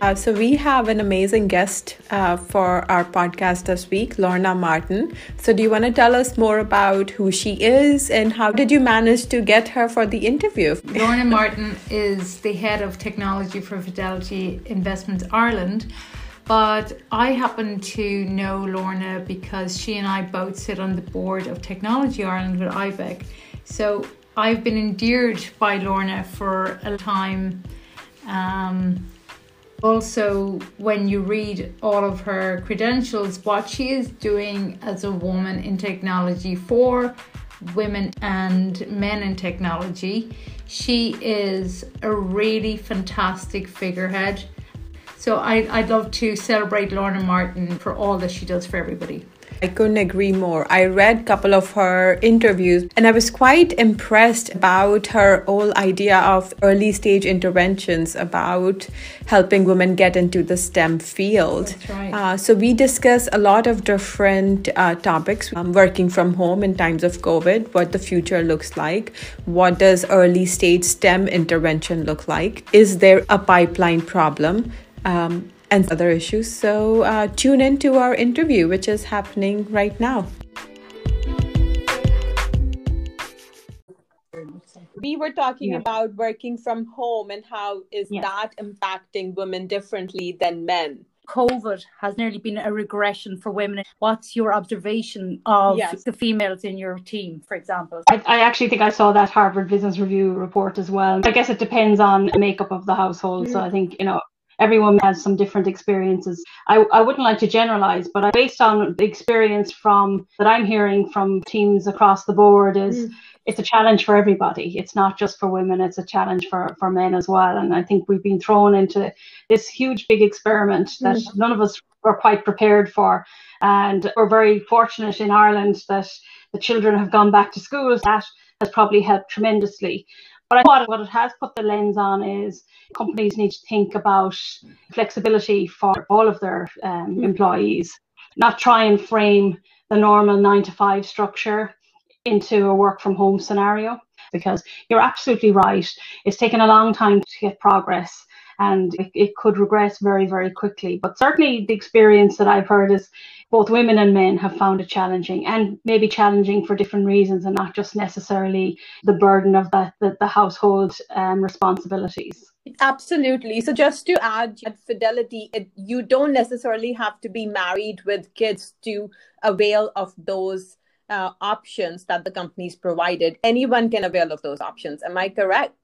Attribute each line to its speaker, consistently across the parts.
Speaker 1: Uh, so, we have an amazing guest uh, for our podcast this week, Lorna Martyn. So, do you want to tell us more about who she is and how did you manage to get her for the interview?
Speaker 2: Lorna Martyn is the head of technology for Fidelity Investments Ireland. But I happen to know Lorna because she and I both sit on the board of Technology Ireland with IBEC. So I've been endeared by Lorna for a time. Um, also, when you read all of her credentials, what she is doing as a woman in technology for women and men in technology, she is a really fantastic figurehead. So I, I'd love to celebrate Lorna Martyn for all that she does for everybody.
Speaker 1: I couldn't agree more. I read a couple of her interviews and I was quite impressed about her whole idea of early stage interventions about helping women get into the STEM field.
Speaker 2: Right.
Speaker 1: Uh, so we discuss a lot of different uh, topics, um, working from home in times of COVID, what the future looks like, what does early stage STEM intervention look like, is there a pipeline problem? Um, and other issues. So uh, tune in to our interview, which is happening right now. We were talking yeah. about working from home and how is yeah. that impacting women differently than men.
Speaker 3: COVID has nearly been a regression for women. What's your observation of yes. the females in your team, for example?
Speaker 4: I, I, actually think I saw that Harvard Business Review report as well. I guess it depends on the makeup of the household. Mm. So I think, you know, everyone has some different experiences. I, I wouldn't like to generalize, but I, based on the experience from that I'm hearing from teams across the board is mm. it's a challenge for everybody. It's not just for women, it's a challenge for, for men as well. And I think we've been thrown into this huge big experiment that mm. none of us were quite prepared for. And we're very fortunate in Ireland that the children have gone back to schools. That has probably helped tremendously. But what, what it has put the lens on is companies need to think about flexibility for all of their um, mm. employees, not try and frame the normal nine to five structure into a work from home scenario. Because you're absolutely right, it's taken a long time to get progress and it, it could regress very, very quickly. But certainly the experience that I've heard is both women and men have found it challenging and maybe challenging for different reasons and not just necessarily the burden of the, the, household um, responsibilities.
Speaker 1: Absolutely. So, just to add, at Fidelity, it, you don't necessarily have to be married with kids to avail of those uh, options that the companies provided. Anyone can avail of those options. Am I correct?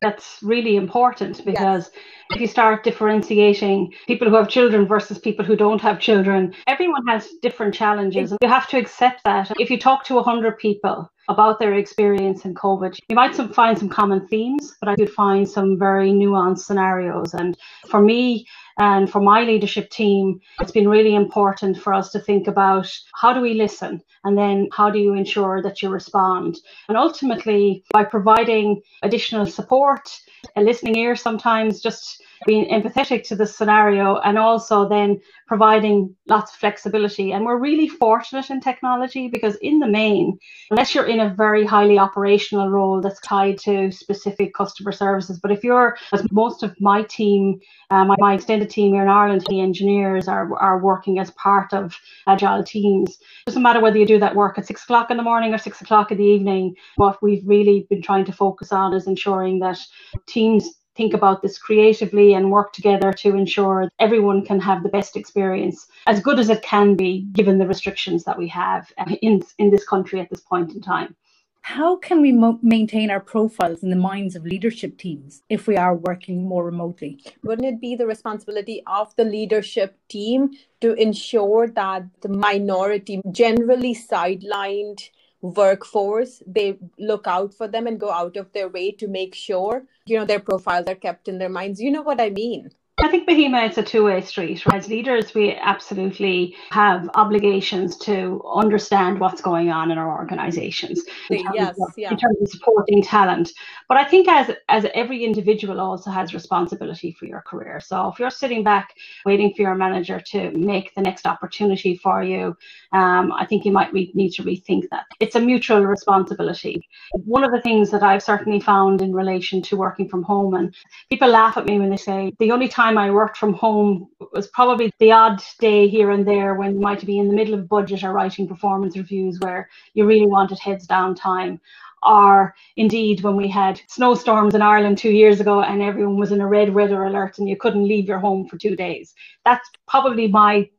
Speaker 4: That's really important because yes. if you start differentiating people who have children versus people who don't have children, everyone has different challenges. You have to accept that. If you talk to 100 people about their experience in COVID, you might some, find some common themes, but I could find some very nuanced scenarios. And for me, and for my leadership team, it's been really important for us to think about how do we listen and then how do you ensure that you respond? And ultimately, by providing additional support, a listening ear sometimes, just being empathetic to the scenario and also then providing lots of flexibility. And we're really fortunate in technology because, in the main, unless you're in a very highly operational role that's tied to specific customer services, but if you're, as most of my team, um, my extended team here in Ireland, the engineers are, are working as part of agile teams. It doesn't matter whether you do that work at six o'clock in the morning or six o'clock in the evening. What we've really been trying to focus on is ensuring that teams think about this creatively and work together to ensure everyone can have the best experience as good as it can be given the restrictions that we have uh, in, in this country at this point in time.
Speaker 3: How can we mo- maintain our profiles in the minds of leadership teams if we are working more remotely?
Speaker 1: Wouldn't it be the responsibility of the leadership team to ensure that the minority, generally sidelined workforce they look out for them and go out of their way to make sure you know their profiles are kept in their minds. You know what i mean
Speaker 4: I think Mahima, it's a two-way street. Right? As leaders, we absolutely have obligations to understand what's going on in our organisations in,
Speaker 1: yes,
Speaker 4: of,
Speaker 1: yeah.
Speaker 4: in terms of supporting talent. But I think as as every individual also has responsibility for your career. So if you're sitting back waiting for your manager to make the next opportunity for you, um, I think you might re- need to rethink that. It's a mutual responsibility. One of the things that I've certainly found in relation to working from home, and people laugh at me when they say the only time time I worked from home was probably the odd day here and there when you might be in the middle of budget or writing performance reviews where you really wanted heads down time. Or indeed when we had snowstorms in Ireland two years ago and everyone was in a red weather alert and you couldn't leave your home for two days. That's probably my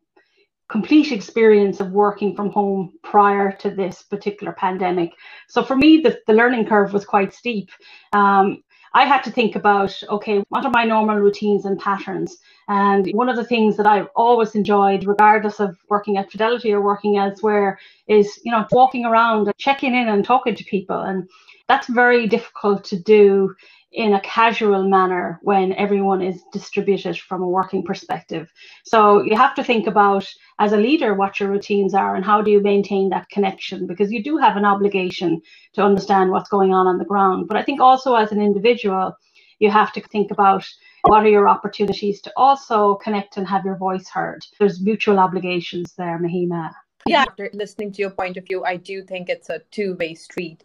Speaker 4: complete experience of working from home prior to this particular pandemic. So for me, the, the learning curve was quite steep. Um, I had to think about, okay, what are my normal routines and patterns? And one of the things that I've always enjoyed, regardless of working at Fidelity or working elsewhere, is, you know, walking around, checking in and talking to people. And that's very difficult to do in a casual manner when everyone is distributed from a working perspective. So you have to think about as a leader what your routines are and how do you maintain that connection because you do have an obligation to understand what's going on on the ground. But I think also as an individual, you have to think about what are your opportunities to also connect and have your voice heard. There's mutual obligations there, Mahima.
Speaker 1: Yeah, after listening to your point of view, I do think it's a two way street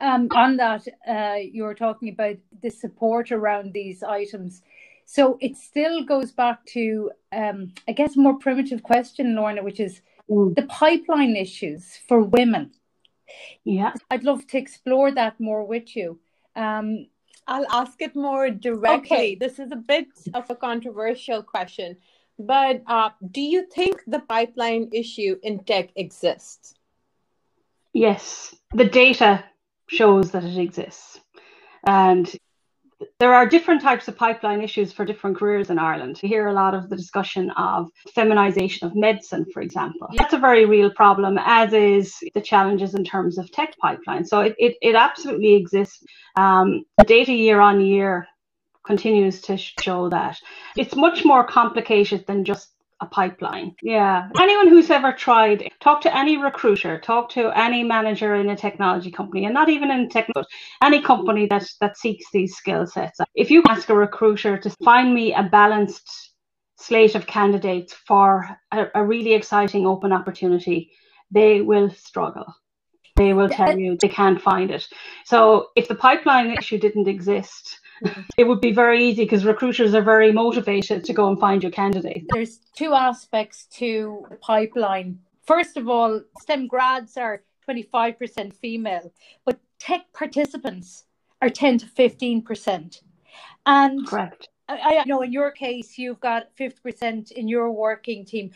Speaker 3: um, on that, uh, you were talking about the support around these items. So it still goes back to, um, I guess, a more primitive question, Lorna, which is mm. the pipeline issues for women.
Speaker 4: Yeah.
Speaker 3: I'd love to explore that more with you. Um,
Speaker 1: I'll ask it more directly. Okay. This is a bit of a controversial question, but uh, do you think the pipeline issue in tech exists?
Speaker 4: Yes. The data shows that it exists. And there are different types of pipeline issues for different careers in Ireland. You hear a lot of the discussion of feminization of medicine, for example. That's a very real problem, as is the challenges in terms of tech pipeline. So it, it, it absolutely exists. Um, the data year on year continues to show that. It's much more complicated than just a pipeline. Yeah. Anyone who's ever tried, talk to any recruiter, talk to any manager in a technology company, and not even in tech, but any company that that seeks these skill sets. If you ask a recruiter to find me a balanced slate of candidates for a, a really exciting open opportunity, they will struggle. They will tell you they can't find it. So if the pipeline issue didn't exist, it would be very easy because recruiters are very motivated to go and find your candidate.
Speaker 3: There's two aspects to the pipeline. First of all, STEM grads are 25% female, but tech participants are 10 to 15%. And
Speaker 4: correct.
Speaker 3: I, I know in your case, you've got 50% in your working team.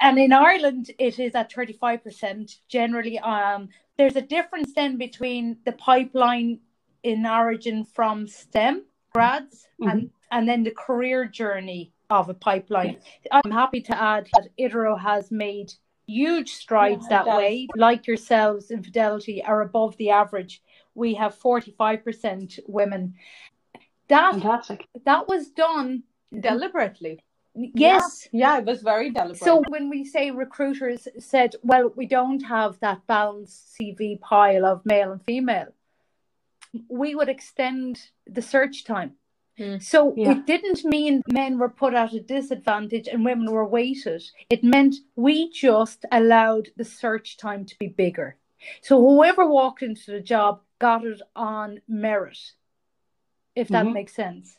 Speaker 3: And in Ireland, it is at 35% generally. Um, there's a difference then between the pipeline in origin from STEM grads mm-hmm. and, and then the career journey of a pipeline. Yes. I'm happy to add that Idiro has made huge strides yeah, that way. Like yourselves in Fidelity are above the average. We have 45% women. That,
Speaker 4: Fantastic.
Speaker 3: that was done
Speaker 1: deliberately.
Speaker 3: Yes.
Speaker 1: Yeah, yeah, it was very deliberate.
Speaker 3: So when we say recruiters said, well, we don't have that balanced CV pile of male and female, we would extend the search time. Mm. So yeah. it didn't mean men were put at a disadvantage and women were weighted. It meant we just allowed the search time to be bigger. So whoever walked into the job got it on merit, if that mm-hmm. makes sense.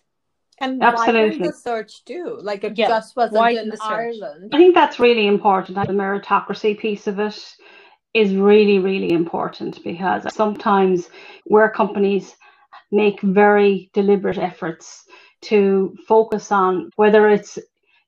Speaker 1: And Absolutely. why the search do? Like it yeah. just wasn't why in Ireland.
Speaker 4: I think that's really important. The meritocracy piece of it is really, really important because sometimes where companies make very deliberate efforts to focus on whether it's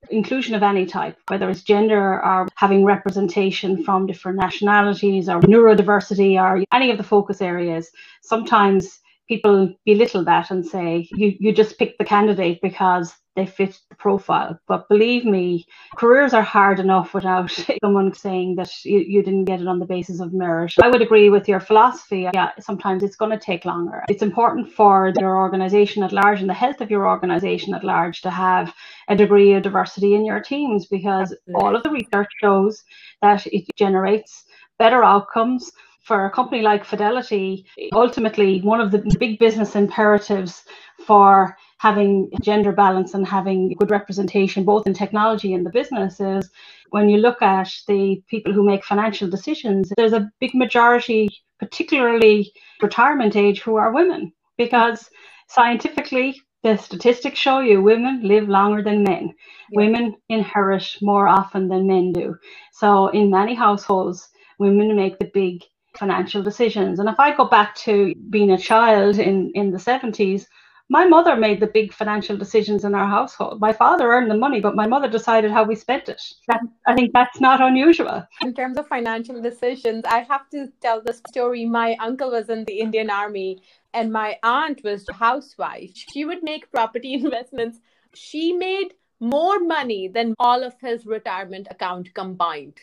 Speaker 4: inclusion of any type, whether it's gender or having representation from different nationalities or neurodiversity or any of the focus areas, sometimes people belittle that and say you, you just pick the candidate because they fit the profile. But believe me, careers are hard enough without someone saying that you, you didn't get it on the basis of merit. I would agree with your philosophy. Yeah, sometimes it's going to take longer. It's important for your organization at large and the health of your organization at large to have a degree of diversity in your teams because all of the research shows that it generates better outcomes for a company like Fidelity, ultimately, one of the big business imperatives for having gender balance and having good representation both in technology and the business is when you look at the people who make financial decisions, there's a big majority, particularly retirement age, who are women because scientifically the statistics show you women live longer than men. Yeah. Women inherit more often than men do. So in many households, women make the big financial decisions. And if I go back to being a child in, in the 70s, my mother made the big financial decisions in our household. My father earned the money, but my mother decided how we spent it. That, I think that's not unusual.
Speaker 1: In terms of financial decisions, I have to tell the story. My uncle was in the Indian Army, and my aunt was a housewife. She would make property investments. She made more money than all of his retirement account combined.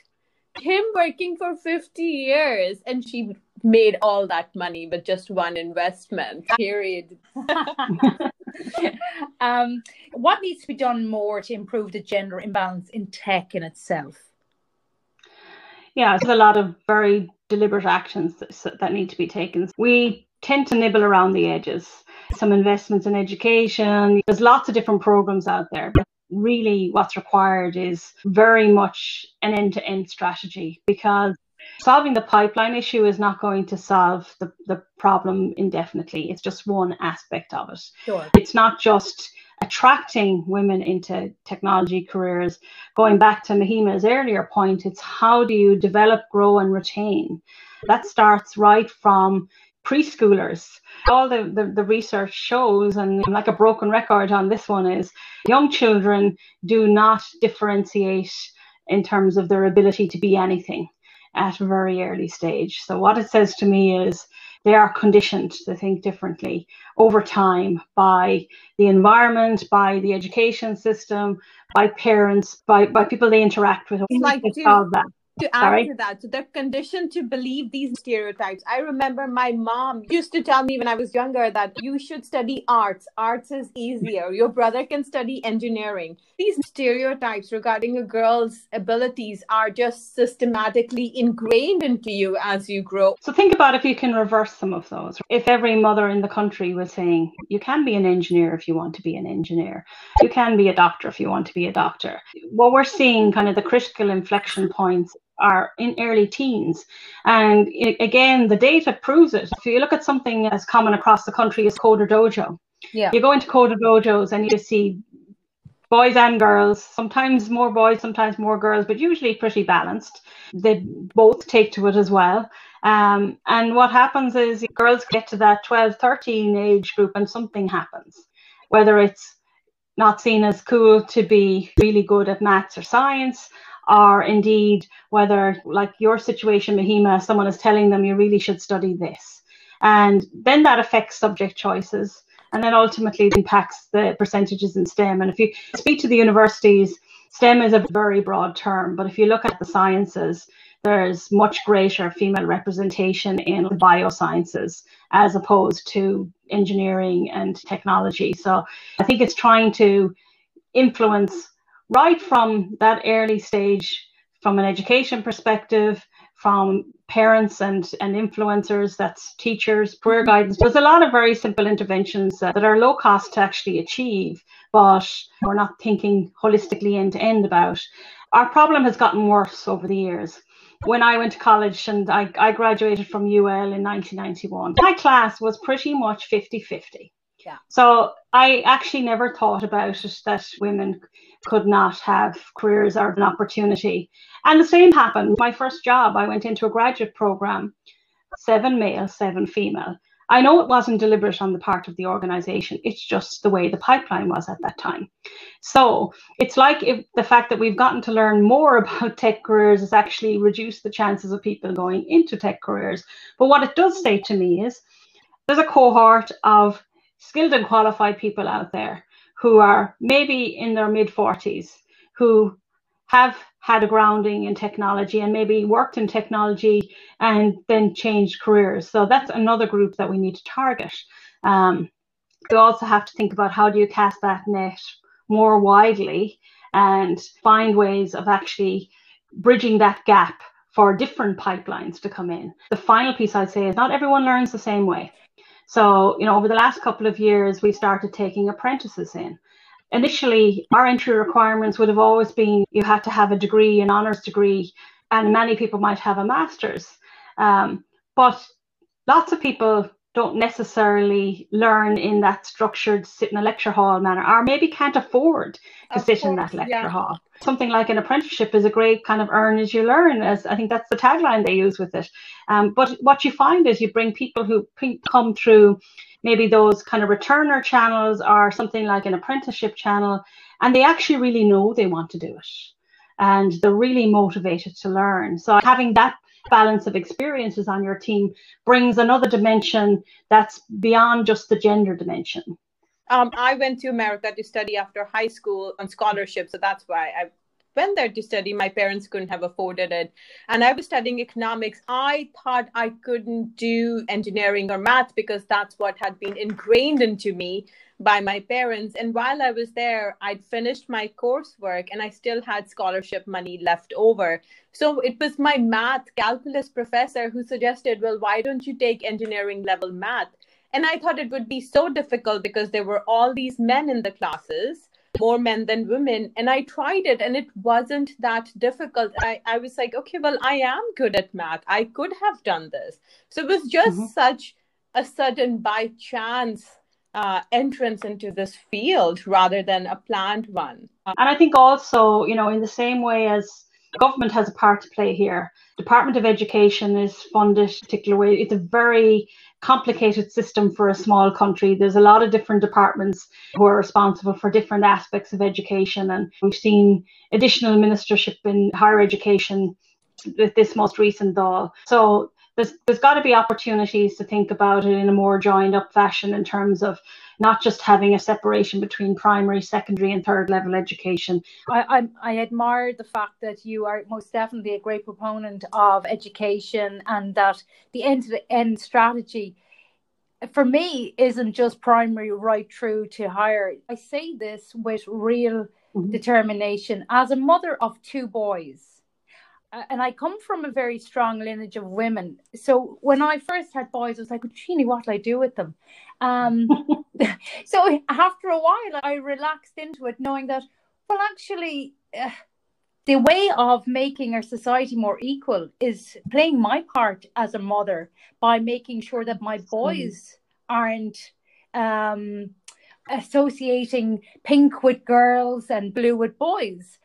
Speaker 1: Him working for 50 years, and she made all that money with just one investment period.
Speaker 3: Um, what needs to be done more to improve the gender imbalance in tech in itself?
Speaker 4: Yeah there's a lot of very deliberate actions that, that need to be taken. We tend to nibble around the edges. Some investments in education. There's lots of different programs out there but really what's required is very much an end-to-end strategy because solving the pipeline issue is not going to solve the, the problem indefinitely. It's just one aspect of it. Sure. It's not just attracting women into technology careers. Going back to Mahima's earlier point, it's how do you develop, grow, and retain? That starts right from preschoolers. All the, the, the, research shows, and like a broken record on this one, is young children do not differentiate in terms of their ability to be anything at a very early stage. So, what it says to me is they are conditioned to think differently over time by the environment, by the education system, by parents, by, by people they interact with.
Speaker 1: Like that to add Sorry? to that, so they're conditioned to believe these stereotypes. I remember my mom used to tell me when I was younger that you should study arts. Arts is easier. Your brother can study engineering. These stereotypes regarding a girl's abilities are just systematically ingrained into you as you grow.
Speaker 4: So think about if you can reverse some of those. If every mother in the country was saying, you can be an engineer if you want to be an engineer, you can be a doctor if you want to be a doctor. What we're seeing kind of the critical inflection points are in early teens. And it, again, the data proves it. If you look at something as common across the country as Coder Dojo, yeah. you go into Coder Dojos and you see boys and girls, sometimes more boys, sometimes more girls, but usually pretty balanced. They both take to it as well. Um, and what happens is girls get to that 12, 13 age group and something happens, whether it's not seen as cool to be really good at maths or science, or indeed whether, like your situation, Mahima, someone is telling them you really should study this. And then that affects subject choices and then ultimately impacts the percentages in STEM. And if you speak to the universities, STEM is a very broad term, but if you look at the sciences, there's much greater female representation in biosciences as opposed to engineering and technology. So I think it's trying to influence right from that early stage, from an education perspective, from parents and, and influencers, that's teachers, career mm-hmm. guidance. There's a lot of very simple interventions uh, that are low cost to actually achieve, but we're not thinking holistically end to end about. Our problem has gotten worse over the years. When I went to college and I, I graduated from UL in 1991, my class was pretty much 50 50. So I actually never thought about it that women could not have careers or an opportunity. And the same happened. My first job, I went into a graduate program, seven male, seven female. I know it wasn't deliberate on the part of the organization. It's just the way the pipeline was at that time. So it's like if the fact that we've gotten to learn more about tech careers has actually reduced the chances of people going into tech careers. But what it does say to me is there's a cohort of skilled and qualified people out there who are maybe in their mid 40s who have had a grounding in technology and maybe worked in technology and then changed careers. So that's another group that we need to target. Um, you also have to think about how do you cast that net more widely and find ways of actually bridging that gap for different pipelines to come in. The final piece I'd say is not everyone learns the same way. So, you know, over the last couple of years, we started taking apprentices in. Initially, our entry requirements would have always been you had to have a degree, an honours degree, and many people might have a master's. Um, but lots of people don't necessarily learn in that structured sit in a lecture hall manner or maybe can't afford to of sit course, in that lecture yeah. hall. Something like an apprenticeship is a great kind of earn as you learn as i think that's the tagline they use with it. Um, but what you find is you bring people who come through maybe those kind of returner channels or something like an apprenticeship channel and they actually really know they want to do it and they're really motivated to learn. So having that balance of experiences on your team brings another dimension that's beyond just the gender dimension.
Speaker 1: Um, I went to America to study after high school on scholarship, so that's why I went there to study. My parents couldn't have afforded it. And I was studying economics. I thought I couldn't do engineering or math because that's what had been ingrained into me by my parents. And while I was there, I'd finished my coursework and I still had scholarship money left over. So it was my math calculus professor who suggested, well, why don't you take engineering level math? And I thought it would be so difficult because there were all these men in the classes, more men than women. And I tried it and it wasn't that difficult. I, I was like, okay, well, I am good at math. I could have done this. So it was just mm-hmm. such a sudden by chance uh, entrance into this field rather than a planned one.
Speaker 4: And I think also, you know, in the same way as government has a part to play here, Department of Education is funded a particular way. It's a very complicated system for a small country. There's a lot of different departments who are responsible for different aspects of education, and we've seen additional ministership in higher education with this most recent Dáil. So there's there's got to be opportunities to think about it in a more joined up fashion in terms of not just having a separation between primary, secondary, and third level education.
Speaker 3: I, I, I admire the fact that you are most definitely a great proponent of education and that the end to end strategy for me isn't just primary right through to higher. I say this with real mm-hmm. determination as a mother of two boys and I come from a very strong lineage of women. So when I first had boys, I was like, Genie, what'll I do with them? Um, so after a while, I relaxed into it, knowing that, well, actually, uh, the way of making our society more equal is playing my part as a mother by making sure that my boys aren't um, associating pink with girls and blue with boys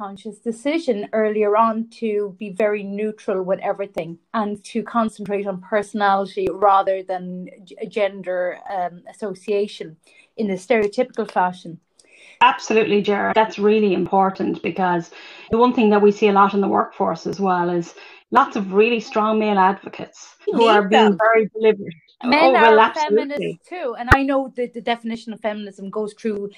Speaker 3: conscious decision earlier on to be very neutral with everything and to concentrate on personality rather than gender um, association in the stereotypical fashion.
Speaker 4: Absolutely, Jared. That's really important because the one thing that we see a lot in the workforce as well is lots of really strong male advocates who are being very deliberate.
Speaker 3: Men oh, are well, feminists too, and I know that the definition of feminism goes through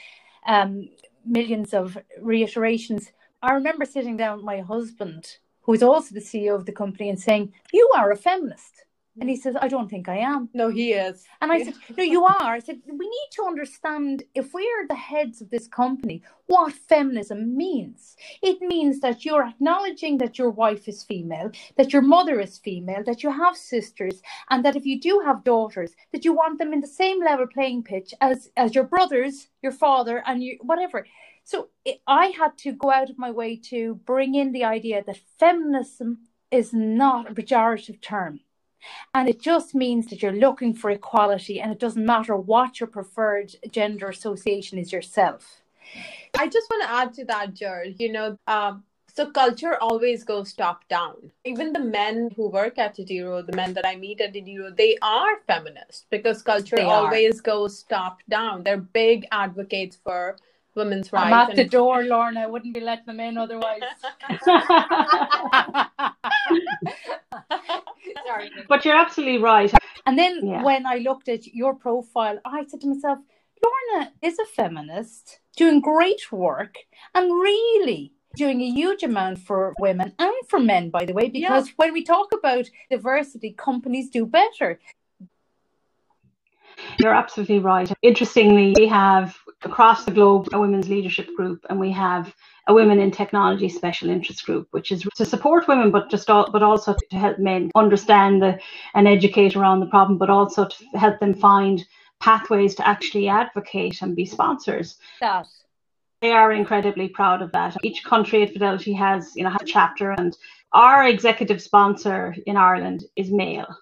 Speaker 3: um, millions of reiterations. I remember sitting down with my husband, who is also the CEO of the company, and saying, You are a feminist. And he says, I don't think I am.
Speaker 1: No, he is.
Speaker 3: And I said, No, you are. I said, We need to understand if we are the heads of this company, what feminism means. It means that you're acknowledging that your wife is female, that your mother is female, that you have sisters, and that if you do have daughters, that you want them in the same level playing pitch as, as your brothers, your father, and you, whatever. So it, I had to go out of my way to bring in the idea that feminism is not a pejorative term. And it just means that you're looking for equality and it doesn't matter what your preferred gender association is yourself.
Speaker 1: I just want to add to that, Jared. You know, um, so culture always goes top down. Even the men who work at Idiro, the men that I meet at Idiro, they are feminists because culture always goes top down. They're big advocates for women's rights.
Speaker 3: I'm at and... the door, Lorna. I wouldn't be letting them in otherwise.
Speaker 4: Sorry. But you're absolutely right.
Speaker 3: And then yeah. when I looked at your profile, I said to myself, Lorna is a feminist doing great work and really doing a huge amount for women and for men, by the way, because yeah. when we talk about diversity, companies do better.
Speaker 4: You're absolutely right. Interestingly, we have across the globe a women's leadership group, and we have a women in technology special interest group, which is to support women, but just all, but also to help men understand the, and educate around the problem, but also to help them find pathways to actually advocate and be sponsors.
Speaker 3: That
Speaker 4: they are incredibly proud of that. Each country at Fidelity has, you know, a chapter, and our executive sponsor in Ireland is male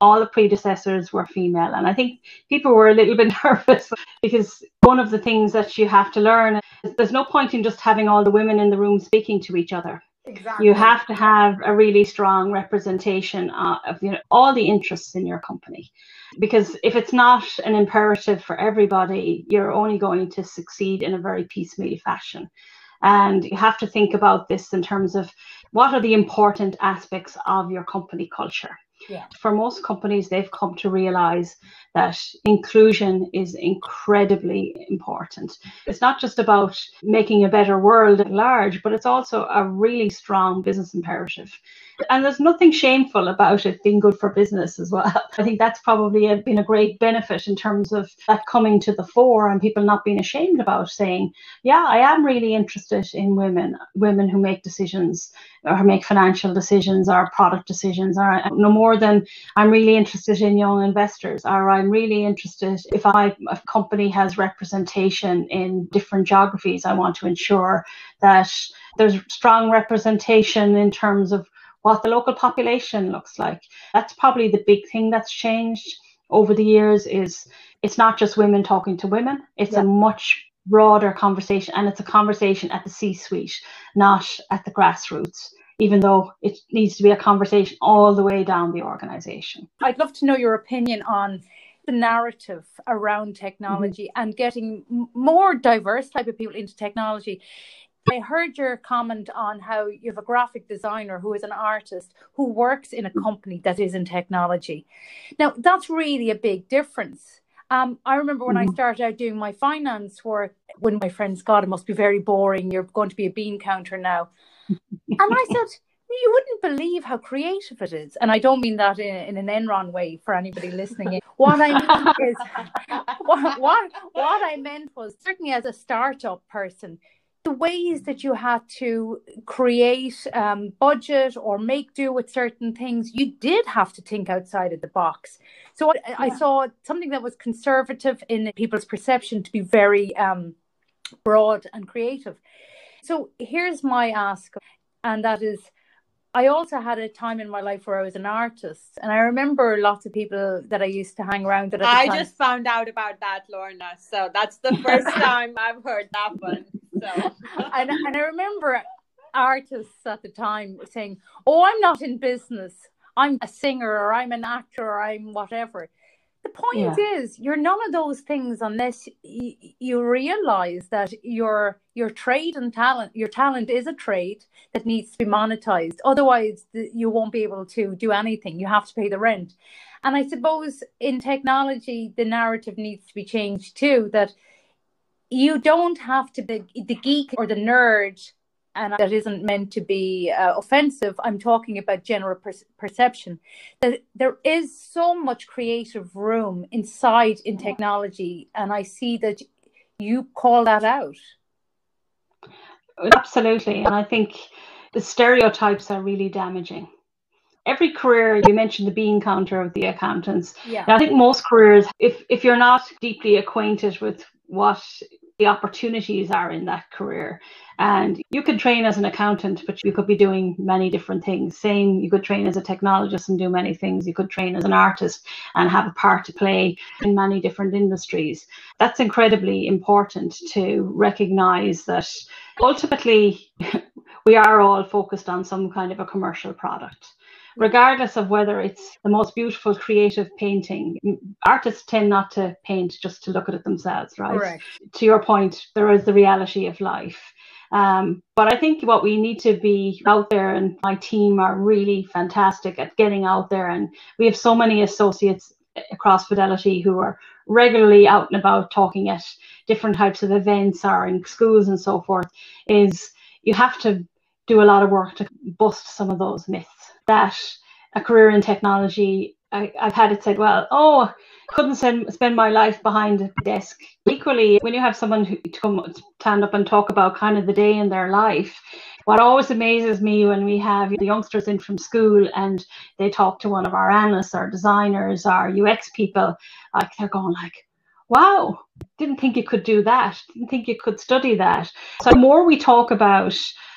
Speaker 4: all the predecessors were female. And I think people were a little bit nervous because one of the things that you have to learn is there's no point in just having all the women in the room speaking to each other. Exactly. You have to have a really strong representation of you know all the interests in your company, because if it's not an imperative for everybody, you're only going to succeed in a very piecemeal fashion. And you have to think about this in terms of what are the important aspects of your company culture.
Speaker 3: Yeah.
Speaker 4: For most companies, they've come to realize that inclusion is incredibly important. It's not just about making a better world at large, but it's also a really strong business imperative. And there's nothing shameful about it being good for business as well. I think that's probably a, been a great benefit in terms of that coming to the fore and people not being ashamed about saying, yeah, I am really interested in women, women who make decisions or make financial decisions or product decisions, or uh, no more than I'm really interested in young investors, or I'm really interested if I, a company has representation in different geographies, I want to ensure that there's strong representation in terms of what the local population looks like. That's probably the big thing that's changed over the years is it's not just women talking to women, it's yeah. a much broader conversation and it's a conversation at the C-suite, not at the grassroots even though it needs to be a conversation all the way down the organization.
Speaker 3: I'd love to know your opinion on the narrative around technology mm-hmm. and getting more diverse type of people into technology I heard your comment on how you have a graphic designer who is an artist who works in a company that is in technology. Now, that's really a big difference. Um, I remember when mm-hmm. I started out doing my finance work, when my friends, God, it must be very boring. You're going to be a bean counter now. and I said, you wouldn't believe how creative it is. And I don't mean that in, in an Enron way for anybody listening. In. What I mean is, what, what, what I meant was certainly as a startup person, the ways that you had to create um, budget or make do with certain things, you did have to think outside of the box. So I, yeah. I saw something that was conservative in people's perception to be very um, broad and creative. So here's my ask, and that is. I also had a time in my life where I was an artist, and I remember lots of people that I used to hang around. That
Speaker 1: I
Speaker 3: time...
Speaker 1: just found out about that, Lorna. So that's the first time I've heard that one. So,
Speaker 3: and, and I remember artists at the time saying, "Oh, I'm not in business. I'm a singer, or I'm an actor, or I'm whatever." The point yeah. is, you're none of those things unless y- you realize that your your trade and talent, your talent is a trade that needs to be monetized. Otherwise, the, you won't be able to do anything. You have to pay the rent. And I suppose in technology, the narrative needs to be changed too. That you don't have to be the geek or the nerd and that isn't meant to be uh, offensive. I'm talking about general per- perception. That there is so much creative room inside in technology and i see that you call that out.
Speaker 4: Absolutely and i think the stereotypes are really damaging. Every career you mentioned the bean counter of the accountants.
Speaker 3: Yeah.
Speaker 4: I think most careers if if you're not deeply acquainted with what the opportunities are in that career. And you could train as an accountant, but you could be doing many different things. Same, you could train as a technologist and do many things. You could train as an artist and have a part to play in many different industries. That's incredibly important to recognize that ultimately we are all focused on some kind of a commercial product regardless of whether it's the most beautiful creative painting artists tend not to paint just to look at it themselves right
Speaker 3: Correct.
Speaker 4: to your point there is the reality of life um, but I think what we need to be out there, and my team are really fantastic at getting out there. And we have so many associates across Fidelity who are regularly out and about talking at different types of events or in schools and so forth. Is you have to do a lot of work to bust some of those myths that a career in technology, I, have had it said, well, oh, couldn't send, spend my life behind a desk. Equally, when you have someone who to come stand up and talk about kind of the day in their life, what always amazes me when we have the youngsters in from school and they talk to one of our analysts our designers our UX people, like they're going like, wow, didn't think you could do that, didn't think you could study that. So the more we talk about,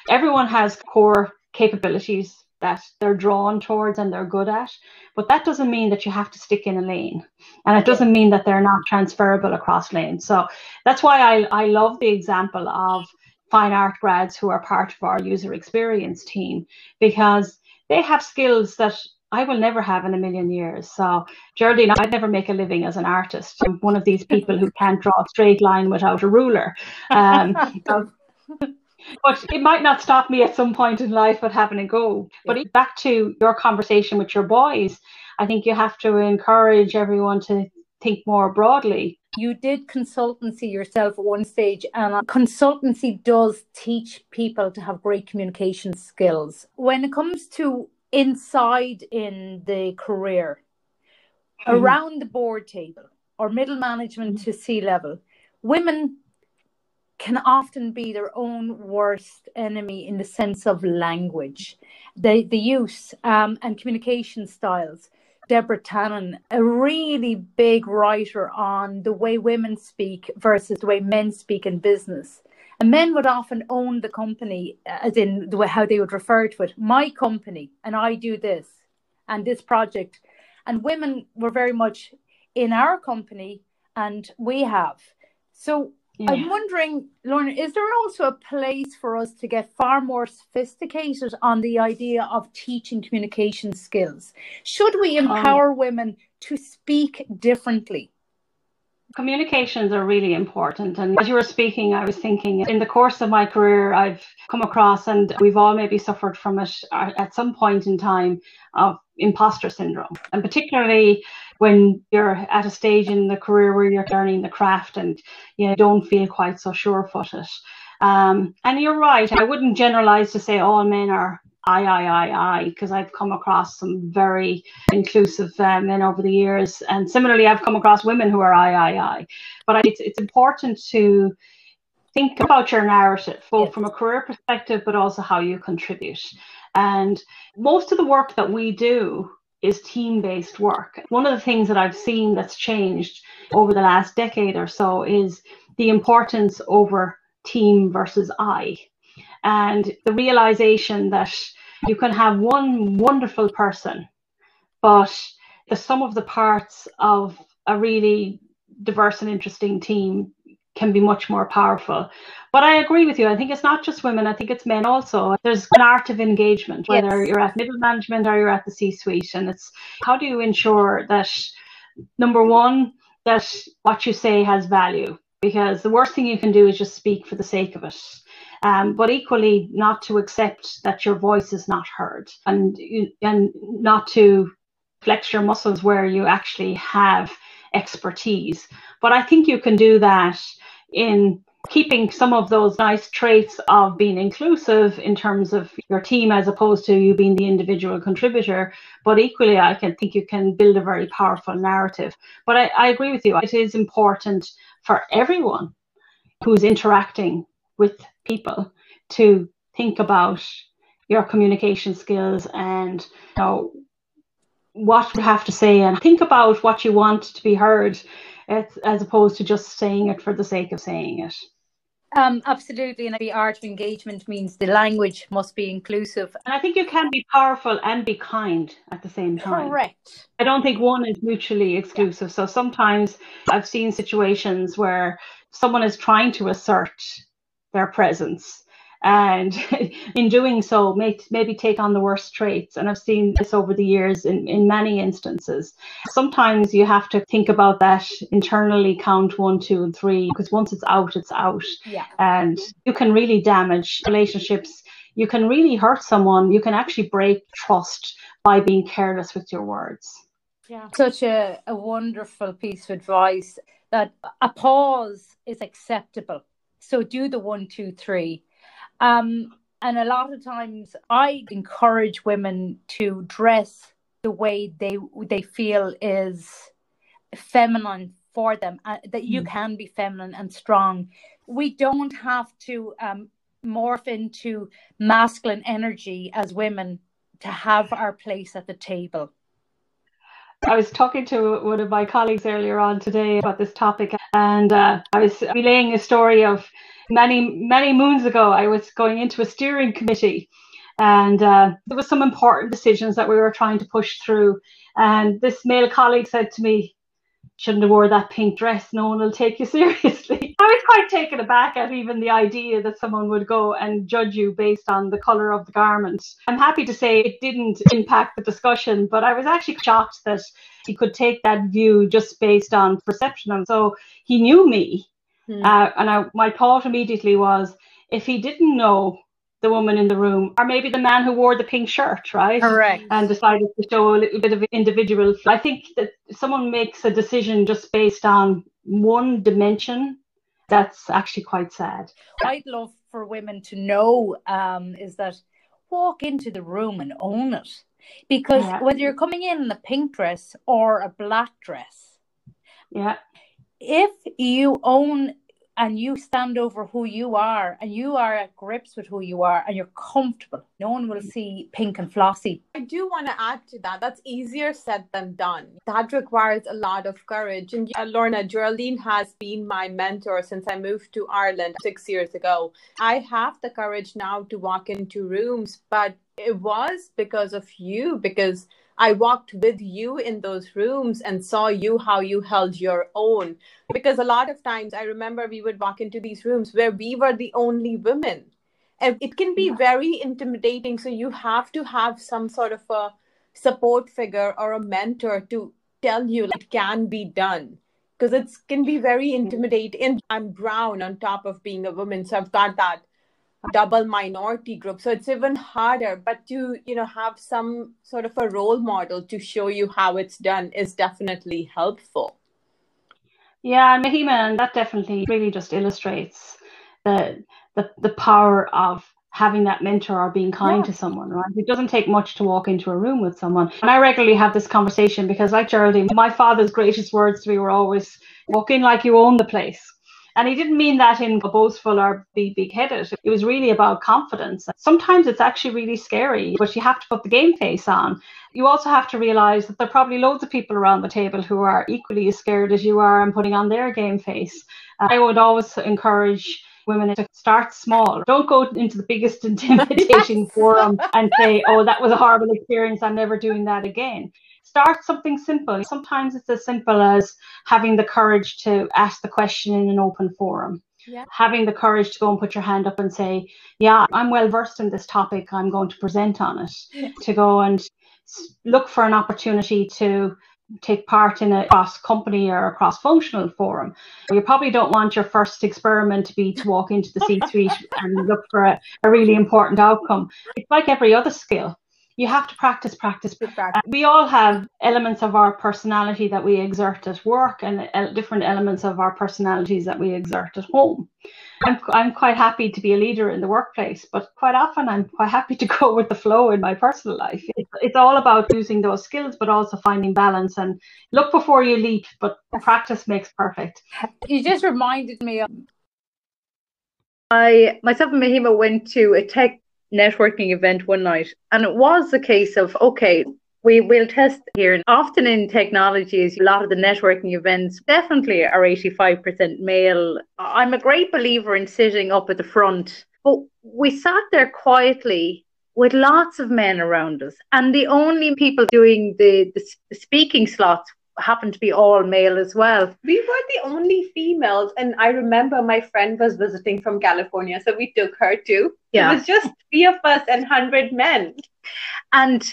Speaker 4: everyone has core capabilities that they're drawn towards and they're good at. But that doesn't mean that you have to stick in a lane. And it doesn't mean that they're not transferable across lanes. So that's why I, I love the example of fine art grads who are part of our user experience team because they have skills that I will never have in a million years. So, Geraldine, I'd never make a living as an artist. I'm one of these people who can't draw a straight line without a ruler. Um, but it might not stop me at some point in life at having a go. But back to your conversation with your boys, I think you have to encourage everyone to think more broadly.
Speaker 3: You did consultancy yourself at one stage, and consultancy does teach people to have great communication skills. When it comes to inside in the career, mm-hmm. around the board table or middle management mm-hmm. to C level, women can often be their own worst enemy in the sense of language, the, the use um, and communication styles. Deborah Tannen, a really big writer on the way women speak versus the way men speak in business. And men would often own the company, as in the way how they would refer to it, my company, and I do this and this project. And women were very much in our company, and we have. So yeah. I'm wondering, Lorna, is there also a place for us to get far more sophisticated on the idea of teaching communication skills? Should we um, empower um, women to speak differently?
Speaker 4: Communications are really important. And as you were speaking, I was thinking in the course of my career, I've come across, and we've all maybe suffered from it uh, at some point in time, of imposter syndrome. And particularly when you're at a stage in the career where you're learning the craft and you don't feel quite so sure footed. Um, and you're right, I wouldn't generalize to say all men are I, I, I, I, because I've come across some very inclusive uh, men over the years. And similarly, I've come across women who are I, I, I. But it's, it's important to think about your narrative, both yes. from a career perspective, but also how you contribute. And most of the work that we do is team based work. One of the things that I've seen that's changed over the last decade or so is the importance over team versus I and the realization that you can have one wonderful person, but the sum of the parts of a really diverse and interesting team can be much more powerful. But I agree with you. I think it's not just women, I think it's men also. There's an art of engagement, whether yes. you're at middle management or you're at the C suite. And it's how do you ensure that, number one, that what you say has value? Because the worst thing you can do is just speak for the sake of it um, but equally not to accept that your voice is not heard and and not to flex your muscles where you actually have expertise. But I think you can do that in keeping some of those nice traits of being inclusive in terms of your team as opposed to you being the individual contributor. But equally, I can think you can build a very powerful narrative. But I, I agree with you. It is important for everyone who's interacting with people to think about your communication skills and you know what you have to say and think about what you want to be heard as opposed to just saying it for the sake of saying it.
Speaker 3: Um, absolutely, and the art of engagement means the language must be inclusive.
Speaker 4: And I think you can be powerful and be kind at the same time.
Speaker 3: Correct.
Speaker 4: I don't think one is mutually exclusive. Yeah. So sometimes I've seen situations where someone is trying to assert their presence and in doing so may, maybe take on the worst traits. And i've seen this over the years in, in many instances. Sometimes you have to think about that internally count one two and three because once it's out it's out.
Speaker 3: Yeah.
Speaker 4: and you can really damage relationships. You can really hurt someone. You can actually break trust by being careless with your words.
Speaker 3: Yeah. Such a, a wonderful piece of advice that a pause is acceptable. So do the one, two, three. Um, and a lot of times I encourage women to dress the way they they feel is feminine for them, uh, that you mm. can be feminine and strong. We don't have to um, morph into masculine energy as women to have our place at the table.
Speaker 4: I was talking to one of my colleagues earlier on today about this topic, and uh, I was relaying a story of many, many moons ago. I was going into a steering committee, And uh, there was some important decisions that we were trying to push through. And this male colleague said to me, shouldn't have wore that pink dress. No one will take you seriously. I was quite taken aback at even the idea that someone would go and judge you based on the colour of the garment. I'm happy to say it didn't impact the discussion, but I was actually shocked that he could take that view just based on perception. And so he knew me. Hmm. Uh, and I, my thought immediately was if he didn't know the woman in the room, or maybe the man who wore the pink shirt, right?
Speaker 3: Correct.
Speaker 4: And decided to show a little bit of individual. I think that someone makes a decision just based on one dimension, that's actually quite sad.
Speaker 3: I'd love for women to know um, is that walk into the room and own it. Because yeah. whether you're coming in in a pink dress or a black dress,
Speaker 4: yeah,
Speaker 3: if you own and you stand over who you are and you are at grips with who you are and you're comfortable. No one will see pink and flossy.
Speaker 1: I do want to add to that. That's easier said than done. That requires a lot of courage. And uh, Lorna, Geraldine has been my mentor since I moved to Ireland six years ago. I have the courage now to walk into rooms, but it was because of you, because I walked with you in those rooms and saw you how you held your own. Because a lot of times I remember we would walk into these rooms where we were the only women. And it can be very intimidating. So you have to have some sort of a support figure or a mentor to tell you it can be done. Because it can be very mm-hmm. intimidating. I'm brown on top of being a woman. So I've got that double minority group so it's even harder but to you know have some sort of a role model to show you how it's done is definitely helpful
Speaker 4: yeah and mahima and that definitely really just illustrates the the, the power of having that mentor or being kind yeah. to someone, right? It doesn't take much to walk into a room with someone. And I regularly have this conversation because, like Geraldine, my father's greatest words to me were always walk in like you own the place. And he didn't mean that in a boastful or be big headed. It was really about confidence. Sometimes it's actually really scary, but you have to put the game face on. You also have to realize that there are probably loads of people around the table who are equally as scared as you are and putting on their game face. Uh, I would always encourage women to start small. Don't go into the biggest intimidating forum and say, oh, that was a horrible experience. I'm never doing that again start something simple. Sometimes it's as simple as having the courage to ask the question in an open forum. Yeah. Having the courage to go and put your hand up and say, Yeah, I'm well versed in this topic, I'm going to present on it. Yeah. To go and look for an opportunity to take part in a cross company or a cross functional forum. You probably don't want your first experiment to be to walk into the C suite and look for a, a really important outcome. It's like every other skill you have to practice, practice, practice. We all have elements of our personality that we exert at work and uh, different elements of our personalities that we exert at home. I'm, I'm quite happy to be a leader in the workplace, but quite often I'm quite happy to go with the flow in my personal life. It's, it's all about using those skills, but also finding balance and look before you leap, but practice makes perfect.
Speaker 3: You just reminded me of I myself and Mahima went to a tech networking event one night, and it was a case of okay, we will test here. And often in technologies, a lot of the networking events definitely are 85% male. I'm a great believer in sitting up at the front, but we sat there quietly with lots of men around us, and the only people doing the, the, the speaking slots happened to be all male as well.
Speaker 1: We were the only females, and I remember my friend was visiting from California, so we took her too. Yeah. It was just three of us and hundred men.
Speaker 3: And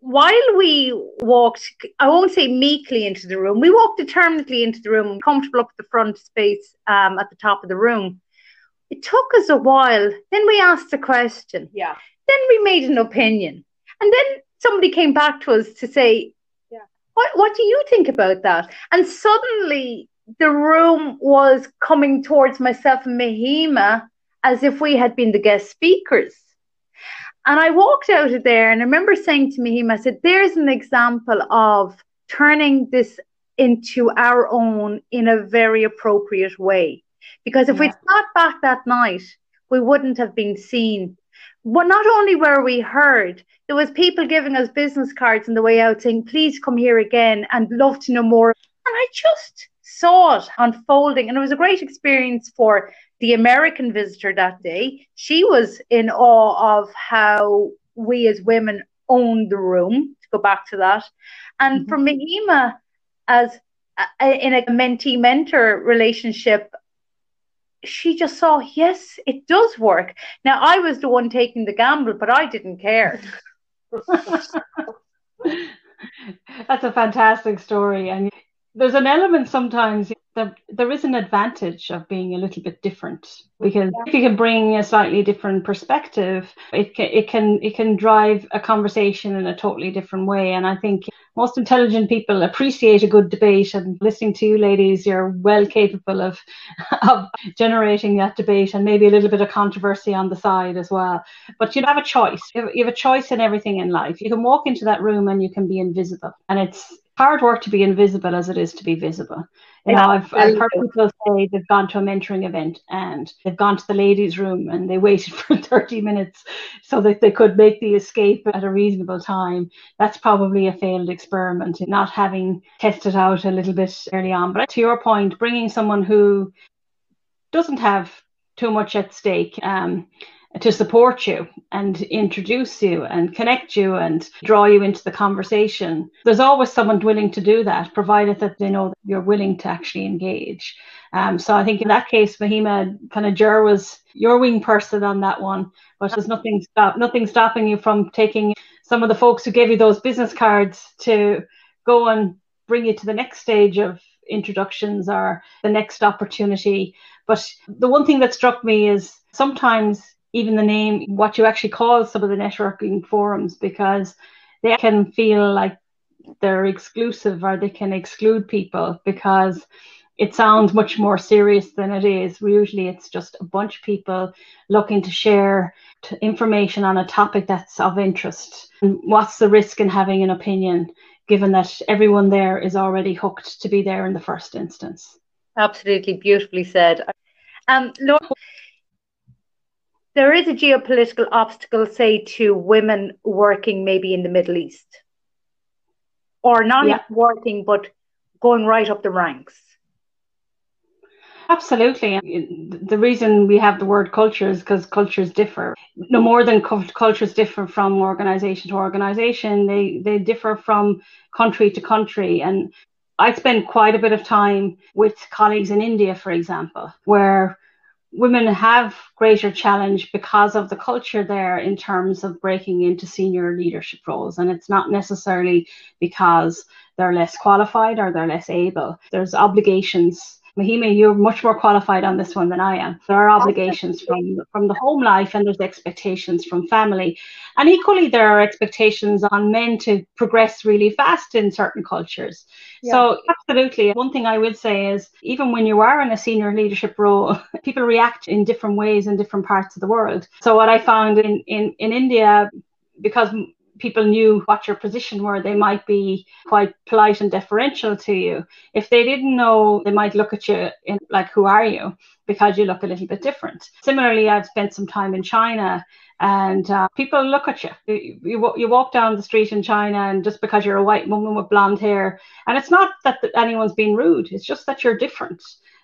Speaker 3: while we walked, I won't say meekly into the room, we walked determinedly into the room, comfortable up at the front space um, at the top of the room. It took us a while. Then we asked a question.
Speaker 1: Yeah.
Speaker 3: Then we made an opinion. And then somebody came back to us to say, what what do you think about that? And suddenly the room was coming towards myself and Mahima as if we had been the guest speakers. And I walked out of there and I remember saying to Mahima, I said, there's an example of turning this into our own in a very appropriate way. Because if yeah. we'd sat back that night, we wouldn't have been seen well, not only were we heard, there was people giving us business cards on the way out saying, please come here again and love to know more. And I just saw it unfolding. And it was a great experience for the American visitor that day. She was in awe of how we as women own the room, to go back to that. And mm-hmm. for Mahima, as a, in a mentee mentor relationship, she just saw, yes, it does work. Now, I was the one taking the gamble, but I didn't care.
Speaker 4: That's a fantastic story. And there's an element sometimes that there is an advantage of being a little bit different because yeah. if you can bring a slightly different perspective, it can, it can it can drive a conversation in a totally different way. And I think most intelligent people appreciate a good debate. And listening to you, ladies, you're well capable of of generating that debate and maybe a little bit of controversy on the side as well. But you have a choice. You have, you have a choice in everything in life. You can walk into that room and you can be invisible, and it's hard work to be invisible as it is to be visible. You know, I've, I've heard people say they've gone to a mentoring event and they've gone to the ladies' room and they waited for 30 minutes so that they could make the escape at a reasonable time. That's probably a failed experiment, not having tested out a little bit early on. But to your point, bringing someone who doesn't have too much at stake. Um, to support you and introduce you and connect you and draw you into the conversation. There's always someone willing to do that, provided that they know that you're willing to actually engage. Um, so I think in that case, Mahima kind of Jer was your wing person on that one, but there's nothing stop nothing stopping you from taking some of the folks who gave you those business cards to go and bring you to the next stage of introductions or the next opportunity. But the one thing that struck me is sometimes even the name, what you actually call some of the networking forums, because they can feel like they're exclusive or they can exclude people because it sounds much more serious than it is. Usually it's just a bunch of people looking to share information on a topic that's of interest. And what's the risk in having an opinion, given that everyone there is already hooked to be there in the first instance?
Speaker 3: Absolutely beautifully said. Um, Lorna, there is a geopolitical obstacle, say, to women working maybe in the Middle East, or not yeah. working, but going right up the ranks.
Speaker 4: Absolutely. The reason we have the word culture is because cultures differ. No more than cultures differ from organization to organization, they, they differ from country to country. And I spend quite a bit of time with colleagues in India, for example, where women have greater challenge because of the culture there in terms of breaking into senior leadership roles. And it's not necessarily because they're less qualified or they're less able. There's obligations Mahima, you're much more qualified on this one than I am. There are obligations from from the home life, and there's expectations from family, and equally there are expectations on men to progress really fast in certain cultures. Yeah. So absolutely, one thing I would say is even when you are in a senior leadership role, people react in different ways in different parts of the world. So what I found in in in India, because people knew what your position were, they might be quite polite and deferential to you. If they didn't know, they might look at you in, like, who are you? Because you look a little bit different. Similarly, I've spent some time in China and uh, people look at you. you. You, you. walk down the street in China, and just because you're a white woman with blonde hair, and it's not that anyone's being rude, it's just that you're different.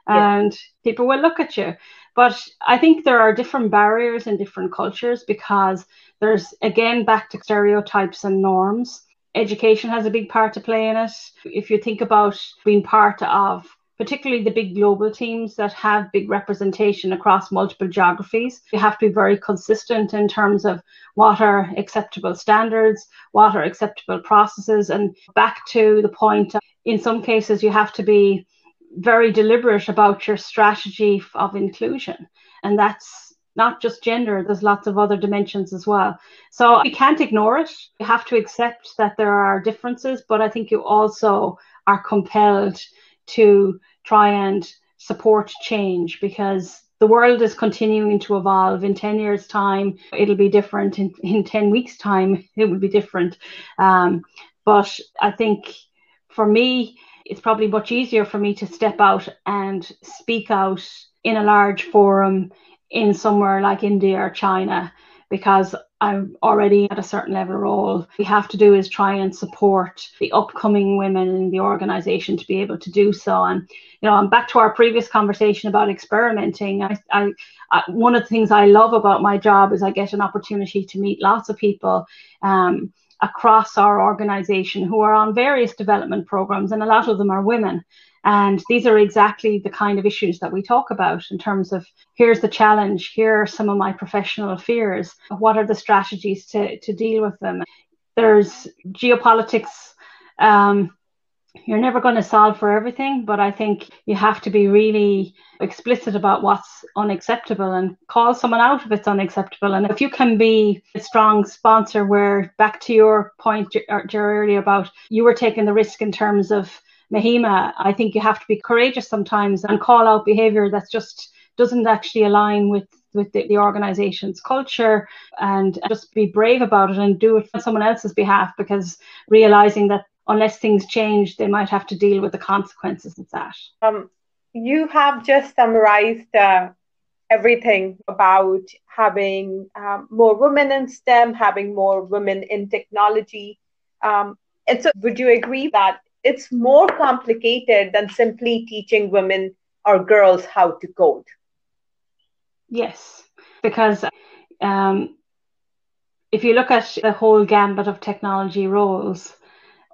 Speaker 4: Yeah. And people will look at you. But I think there are different barriers in different cultures because there's again back to stereotypes and norms. Education has a big part to play in it. If you think about being part of particularly the big global teams that have big representation across multiple geographies. You have to be very consistent in terms of what are acceptable standards, what are acceptable processes, and back to the point, in some cases, you have to be very deliberate about your strategy of inclusion. And that's not just gender, there's lots of other dimensions as well. So you can't ignore it. You have to accept that there are differences, but I think you also are compelled to try and support change because the world is continuing to evolve. In 10 years' time, it'll be different. In, in 10 weeks' time, it will be different. Um, but I think for me, it's probably much easier for me to step out and speak out in a large forum in somewhere like India or China because I'm already at a certain level role. We have to do is try and support the upcoming women in the organization to be able to do so. And you know, I'm back to our previous conversation about experimenting. I, I, I one of the things I love about my job is I get an opportunity to meet lots of people. Um, across our organization who are on various development programs, and a lot of them are women. And these are exactly the kind of issues that we talk about in terms of here's the challenge, here are some of my professional fears, what are the strategies to, to deal with them. There's geopolitics. Um, you're never going to solve for everything, but I think you have to be really explicit about what's unacceptable and call someone out if it's unacceptable. And if you can be a strong sponsor, where back to your point uh, earlier about you were taking the risk in terms of Mahima, I think you have to be courageous sometimes and call out behavior that's just doesn't actually align with with the, the organization's culture and just be brave about it and do it on someone else's behalf because realizing that unless things change, they might have to deal with the consequences of that.
Speaker 1: Um, you have just summarized uh, everything about having um, more women in STEM, having more women in technology. Um, and so, would you agree that it's more complicated than simply teaching women or girls how to code.
Speaker 4: Yes, because um, if you look at the whole gambit of technology roles,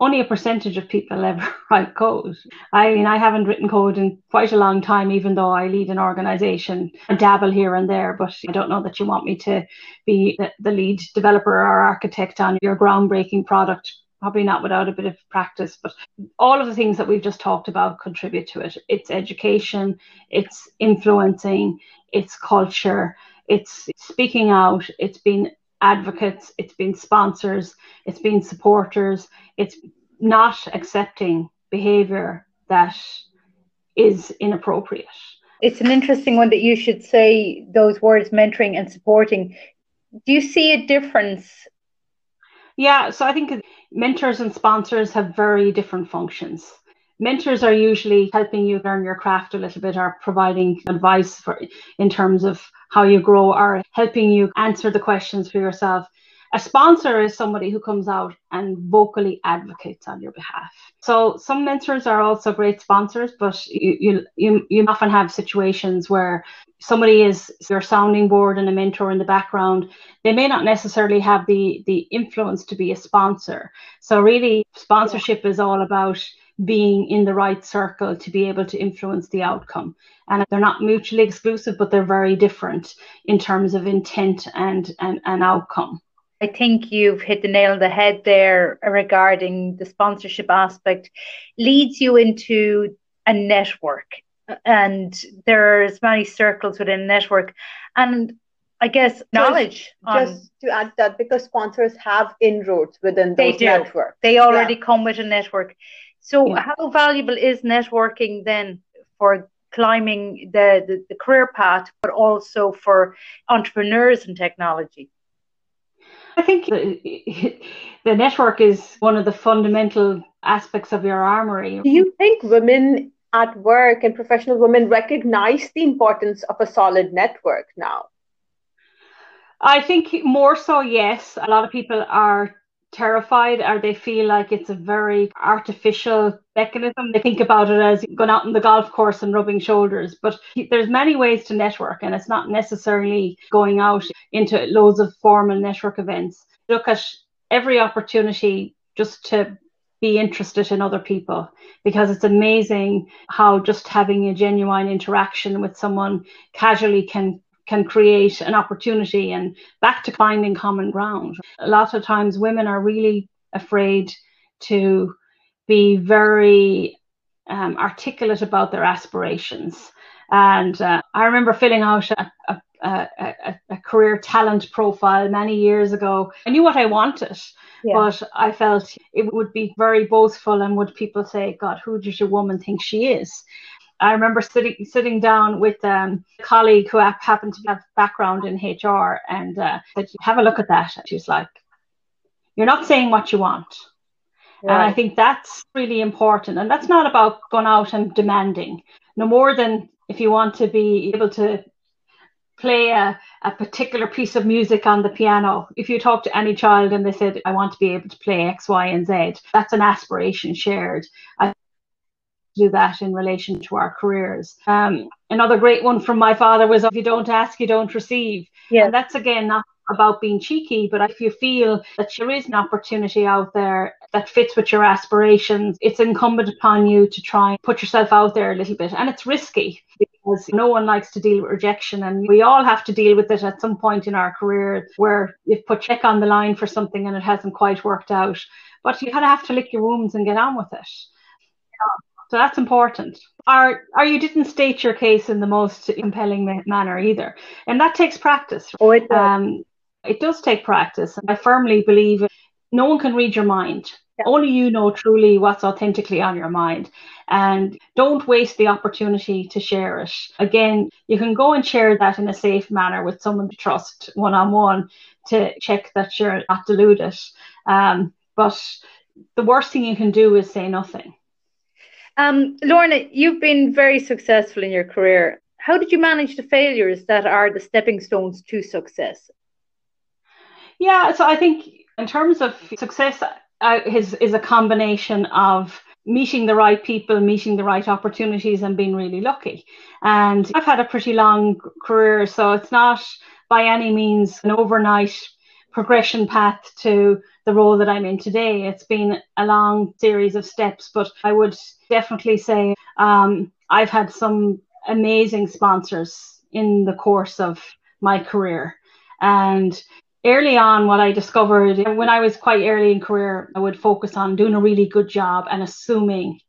Speaker 4: only a percentage of people ever write code. I mean, I haven't written code in quite a long time, even though I lead an organization and dabble here and there. But I don't know that you want me to be the, the lead developer or architect on your groundbreaking product probably not without a bit of practice, but all of the things that we've just talked about contribute to it. It's education, it's influencing, it's culture, it's speaking out, it's been advocates, it's been sponsors, it's been supporters, it's not accepting behavior that is inappropriate.
Speaker 3: It's an interesting one that you should say those words mentoring and supporting. Do you see a difference
Speaker 4: yeah, so I think mentors and sponsors have very different functions. Mentors are usually helping you learn your craft a little bit or providing advice for in terms of how you grow or helping you answer the questions for yourself. A sponsor is somebody who comes out and vocally advocates on your behalf. So some mentors are also great sponsors, but you you you, you often have situations where somebody is your sounding board and a mentor in the background, they may not necessarily have the the influence to be a sponsor. So really, sponsorship is all about being in the right circle to be able to influence the outcome. And they're not mutually exclusive, but they're very different in terms of intent and and, and outcome.
Speaker 3: I think you've hit the nail on the head there regarding the sponsorship aspect, leads you into a network and there's many circles within a network and I guess knowledge.
Speaker 1: Just, just to add that because sponsors have inroads within those they networks.
Speaker 3: They already yeah. come with a network. So yeah. how valuable is networking then for climbing the, the, the career path, but also for entrepreneurs in technology?
Speaker 4: I think the, the network is one of the fundamental aspects of your armory.
Speaker 1: Do you think women at work and professional women recognize the importance of a solid network now?
Speaker 4: I think more so, yes. A lot of people are terrified or they feel like it's a very artificial mechanism. They think about it as going out on the golf course and rubbing shoulders. But there's many ways to network and it's not necessarily going out into loads of formal network events. Look at every opportunity just to be interested in other people because it's amazing how just having a genuine interaction with someone casually can can create an opportunity and back to finding common ground. A lot of times women are really afraid to be very um, articulate about their aspirations. And uh, I remember filling out a, a, a, a, career talent profile many years ago. I knew what I wanted, yeah. but I felt it would be very boastful. And would people say, God, who does your woman think she is? I remember sitting sitting down with um, a colleague who happened to have background in HR and uh, said, "Have a look at that." And she was like, "You're not saying what you want." Right. And I think that's really important. And that's not about going out and demanding, no more than if you want to be able to play a, a particular piece of music on the piano. If you talk to any child and they said, I want to be able to play X, Y, and Z, that's an aspiration shared. I do that in relation to our careers. Um, another great one from my father was, if you don't ask, you don't receive. Yeah. And that's again not about being cheeky, but if you feel that there is an opportunity out there that fits with your aspirations, it's incumbent upon you to try and put yourself out there a little bit. And it's risky because no one likes to deal with rejection and we all have to deal with it at some point in our career where you've put check on the line for something and it hasn't quite worked out. But you kind of have to lick your wounds and get on with it. So that's important. Or, or you didn't state your case in the most compelling manner either. And that takes practice.
Speaker 3: Oh, it does. Um,
Speaker 4: it does take practice. I firmly believe no one can read your mind. Yeah. Only you know truly what's authentically on your mind. And don't waste the opportunity to share it. Again, you can go and share that in a safe manner with someone to trust one on one to check that you're not deluded. Um, but the worst thing you can do is say nothing.
Speaker 3: Um, Lorna, you've been very successful in your career. How did you manage the failures that are the stepping stones to success?
Speaker 4: Yeah, so I think in terms of success, uh, is is a combination of meeting the right people, meeting the right opportunities, and being really lucky. And I've had a pretty long career, so it's not by any means an overnight progression path to the role that I'm in today. It's been a long series of steps, but I would definitely say um, I've had some amazing sponsors in the course of my career. And early on, what I discovered when I was quite early in career, I would focus on doing a really good job and assuming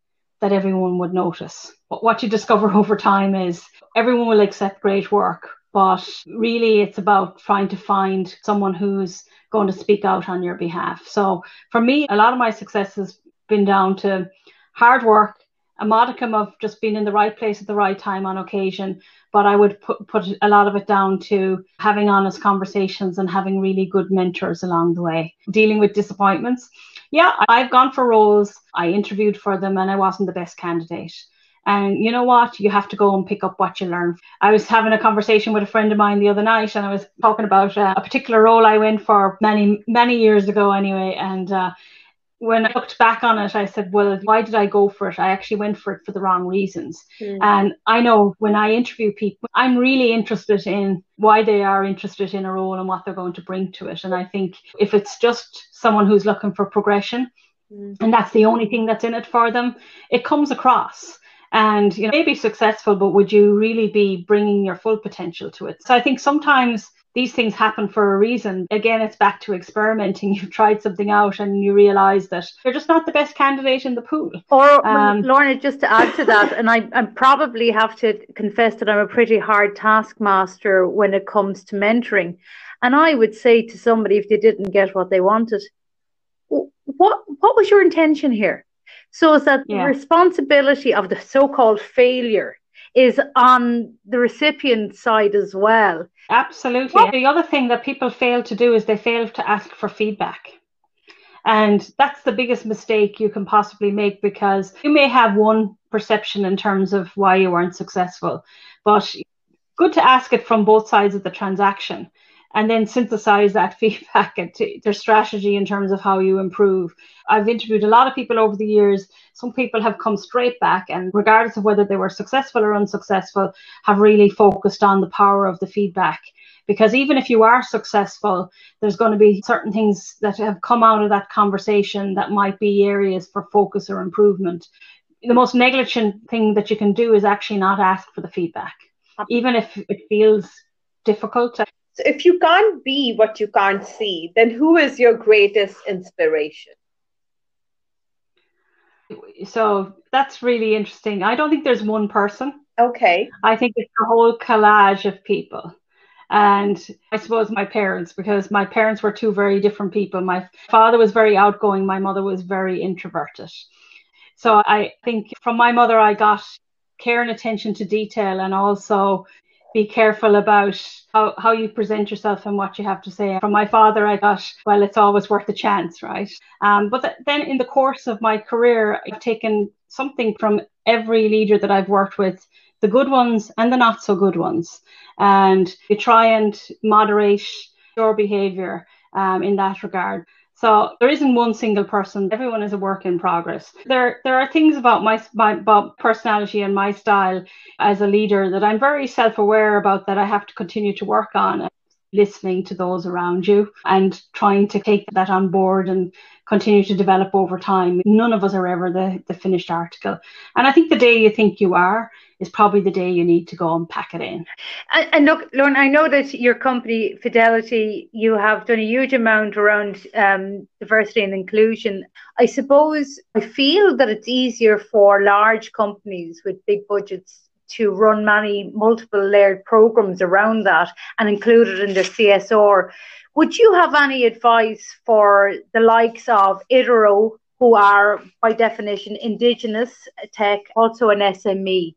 Speaker 4: that everyone would notice. But what you discover over time is everyone will accept great work, but really it's about trying to find someone who's going to speak out on your behalf. So for me, a lot of my success has been down to hard work, a modicum of just being in the right place at the right time on occasion, but I would put, put a lot of it down to having honest conversations and having really good mentors along the way. Dealing with disappointments. Yeah, I've gone for roles, I interviewed for them, and I wasn't the best candidate. And you know what? You have to go and pick up what you learn. I was having a conversation with a friend of mine the other night, and I was talking about uh, a particular role I went for many, many years ago, anyway. And uh, when I looked back on it, I said, well, why did I go for it? I actually went for it for the wrong reasons. Mm. And I know when I interview people, I'm really interested in why they are interested in a role and what they're going to bring to it. And I think if it's just someone who's looking for progression, mm. and that's the only thing that's in it for them, it comes across and you know maybe successful but would you really be bringing your full potential to it so i think sometimes these things happen for a reason. Again, it's back to experimenting. You've tried something out and you realize that you're just not the best candidate in the pool.
Speaker 3: Or, um, Lorna, just to add to that, and I, I probably have to confess that I'm a pretty hard taskmaster when it comes to mentoring. And I would say to somebody if they didn't get what they wanted, what what was your intention here? So is that yeah. the responsibility of the so-called failure is on the recipient side as well.
Speaker 4: Absolutely. What? The other thing that people fail to do is they fail to ask for feedback. And that's the biggest mistake you can possibly make because you may have one perception in terms of why you weren't successful, but good to ask it from both sides of the transaction and then synthesize that feedback into their strategy in terms of how you improve. I've interviewed a lot of people over the years. Some people have come straight back, and regardless of whether they were successful or unsuccessful, have really focused on the power of the feedback. Because even if you are successful, there's going to be certain things that have come out of that conversation that might be areas for focus or improvement. The most negligent thing that you can do is actually not ask for the feedback, even if it feels difficult.
Speaker 1: So if you can't be what you can't see, then who is your greatest inspiration?
Speaker 4: So that's really interesting. I don't think there's one person.
Speaker 1: Okay.
Speaker 4: I think it's a whole collage of people. And I suppose my parents, because my parents were two very different people. My father was very outgoing, my mother was very introverted. So I think from my mother, I got care and attention to detail and also be careful about how, how you present yourself and what you have to say. From my father, I got, well, it's always worth a chance, right? Um, but th- then in the course of my career, I've taken something from every leader that I've worked with the good ones and the not so good ones. And you try and moderate your behavior um, in that regard. So there isn't one single person. Everyone is a work in progress. There, there are things about my, my about personality and my style as a leader that I'm very self-aware about that I have to continue to work on. Listening to those around you and trying to take that on board and continue to develop over time. None of us are ever the, the finished article. And I think the day you think you are is probably the day you need to go and pack it in.
Speaker 3: And, and look, Lorna, I know that your company, Fidelity, you have done a huge amount around um, diversity and inclusion. I suppose I feel that it's easier for large companies with big budgets to run many multiple layered programs around that and include it in their CSR. Would you have any advice for the likes of Idiro, who are by definition indigenous tech, also an SME?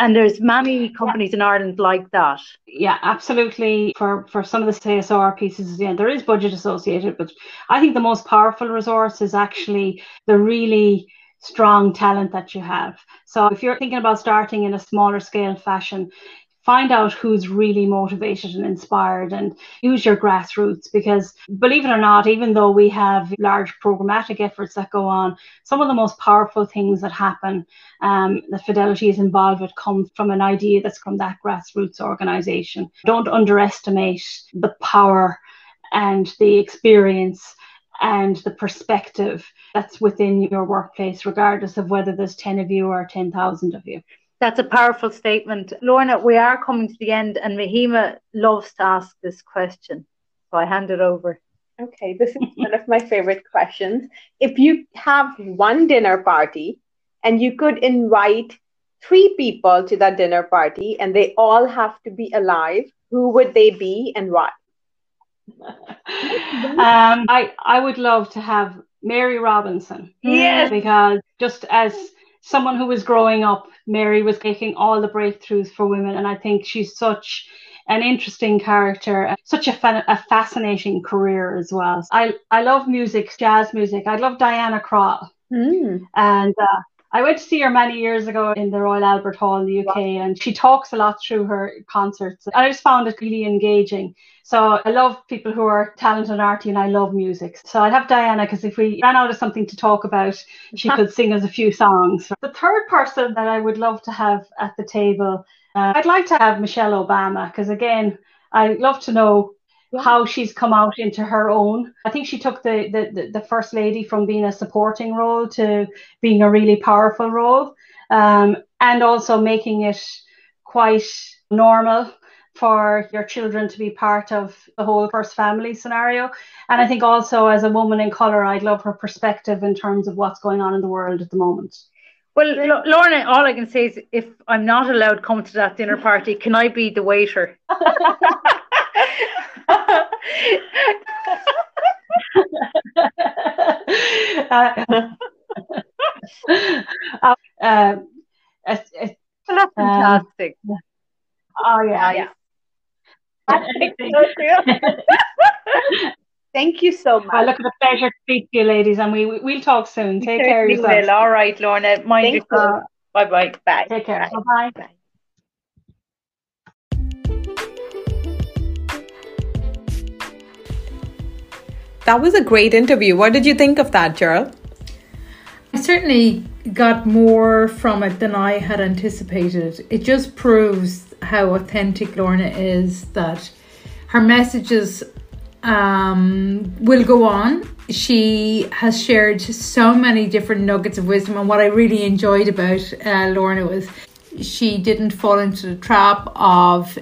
Speaker 3: And there's many companies in Ireland like that.
Speaker 4: Yeah, absolutely. For for some of the CSR pieces, yeah, there is budget associated, but I think the most powerful resource is actually the really strong talent that you have. So if you're thinking about starting in a smaller scale fashion, find out who's really motivated and inspired and use your grassroots because believe it or not even though we have large programmatic efforts that go on some of the most powerful things that happen um, that fidelity is involved with come from an idea that's from that grassroots organization don't underestimate the power and the experience and the perspective that's within your workplace, regardless of whether there's 10 of you or 10,000 of you.
Speaker 3: That's a powerful statement. Lorna, we are coming to the end, and Mahima loves to ask this question. So I hand it over.
Speaker 1: Okay, this is one of my favorite questions. If you have one dinner party and you could invite three people to that dinner party and they all have to be alive, who would they be and why?
Speaker 4: Um, I I would love to have Mary Robinson.
Speaker 3: Yes.
Speaker 4: Because just as someone who was growing up, Mary was making all the breakthroughs for women, and I think she's such an interesting character, such a, a fascinating career as well. I I love music, jazz music. I love Diana Krall,
Speaker 1: mm.
Speaker 4: and uh, I went to see her many years ago in the Royal Albert Hall in the UK, and she talks a lot through her concerts. And I just found it really engaging. So I love people who are talented and arty, and I love music. So I'd have Diana because if we ran out of something to talk about, she could sing us a few songs. The third person that I would love to have at the table, uh, I'd like to have Michelle Obama because again, I love to know yeah. how she's come out into her own. I think she took the, the, the, first lady from being a supporting role to being a really powerful role, um, and also making it quite normal for your children to be part of the whole first family scenario. And I think also as a woman in colour, I'd love her perspective in terms of what's going on in the world at the moment.
Speaker 3: Well, Lorna, all I can say is if I'm not allowed to come to that dinner party, can I be the waiter?
Speaker 4: uh, uh,
Speaker 3: it's, it's, that's fantastic.
Speaker 4: Um, oh yeah,
Speaker 1: yeah. Thank you so much.
Speaker 4: I look, at a pleasure to speak to you, ladies, and we we'll talk soon. Take care of yourselves.
Speaker 3: Will. All right, Lorna. Mind yourself. Bye bye.
Speaker 1: Bye.
Speaker 4: Take care. Bye bye.
Speaker 2: That was a great interview. What did you think of that, Gerald?
Speaker 5: I certainly got more from it than I had anticipated. It just proves how authentic Lorna is, that her messages um, will go on. She has shared so many different nuggets of wisdom, and what I really enjoyed about uh, Lorna was she didn't fall into the trap of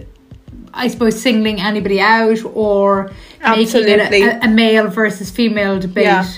Speaker 5: I suppose singling anybody out or Absolutely. making it a, a, male versus female debate. Yeah.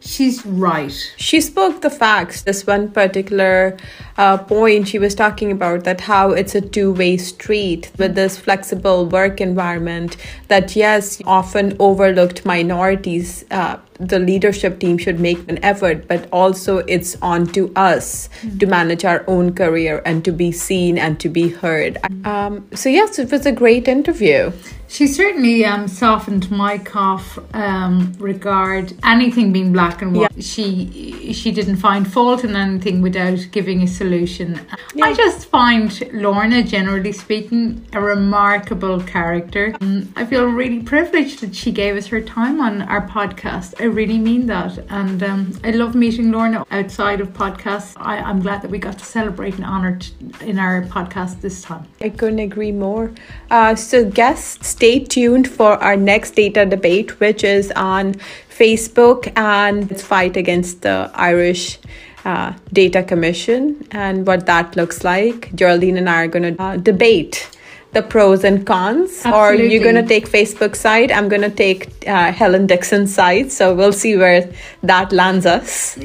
Speaker 5: She's right.
Speaker 2: She spoke the facts. This one particular uh, point she was talking about that how it's a two-way street with this flexible work environment. That yes, often overlooked minorities. Uh, the leadership team should make an effort, but also it's on to us mm-hmm. to manage our own career and to be seen and to be heard. Um, so yes, it was a great interview.
Speaker 3: She certainly um, softened my cough um, regard anything being black and white. Yeah. She she didn't find fault in anything without giving a solution. Yeah. I just find Lorna, generally speaking, a remarkable character. Um, I feel really privileged that she gave us her time on our podcast. I really mean that, and um, I love meeting Lorna outside of podcasts. I, I'm glad that we got to celebrate and honour in our podcast this time.
Speaker 2: I couldn't agree more. Uh, so guests stay tuned for our next data debate, which is on Facebook and its fight against the Irish uh, Data Commission and what that looks like. Geraldine and I are going to uh, debate the pros and cons
Speaker 3: Absolutely.
Speaker 2: or you're going to take facebook side i'm going to take uh, helen dixon's side so we'll see where that lands us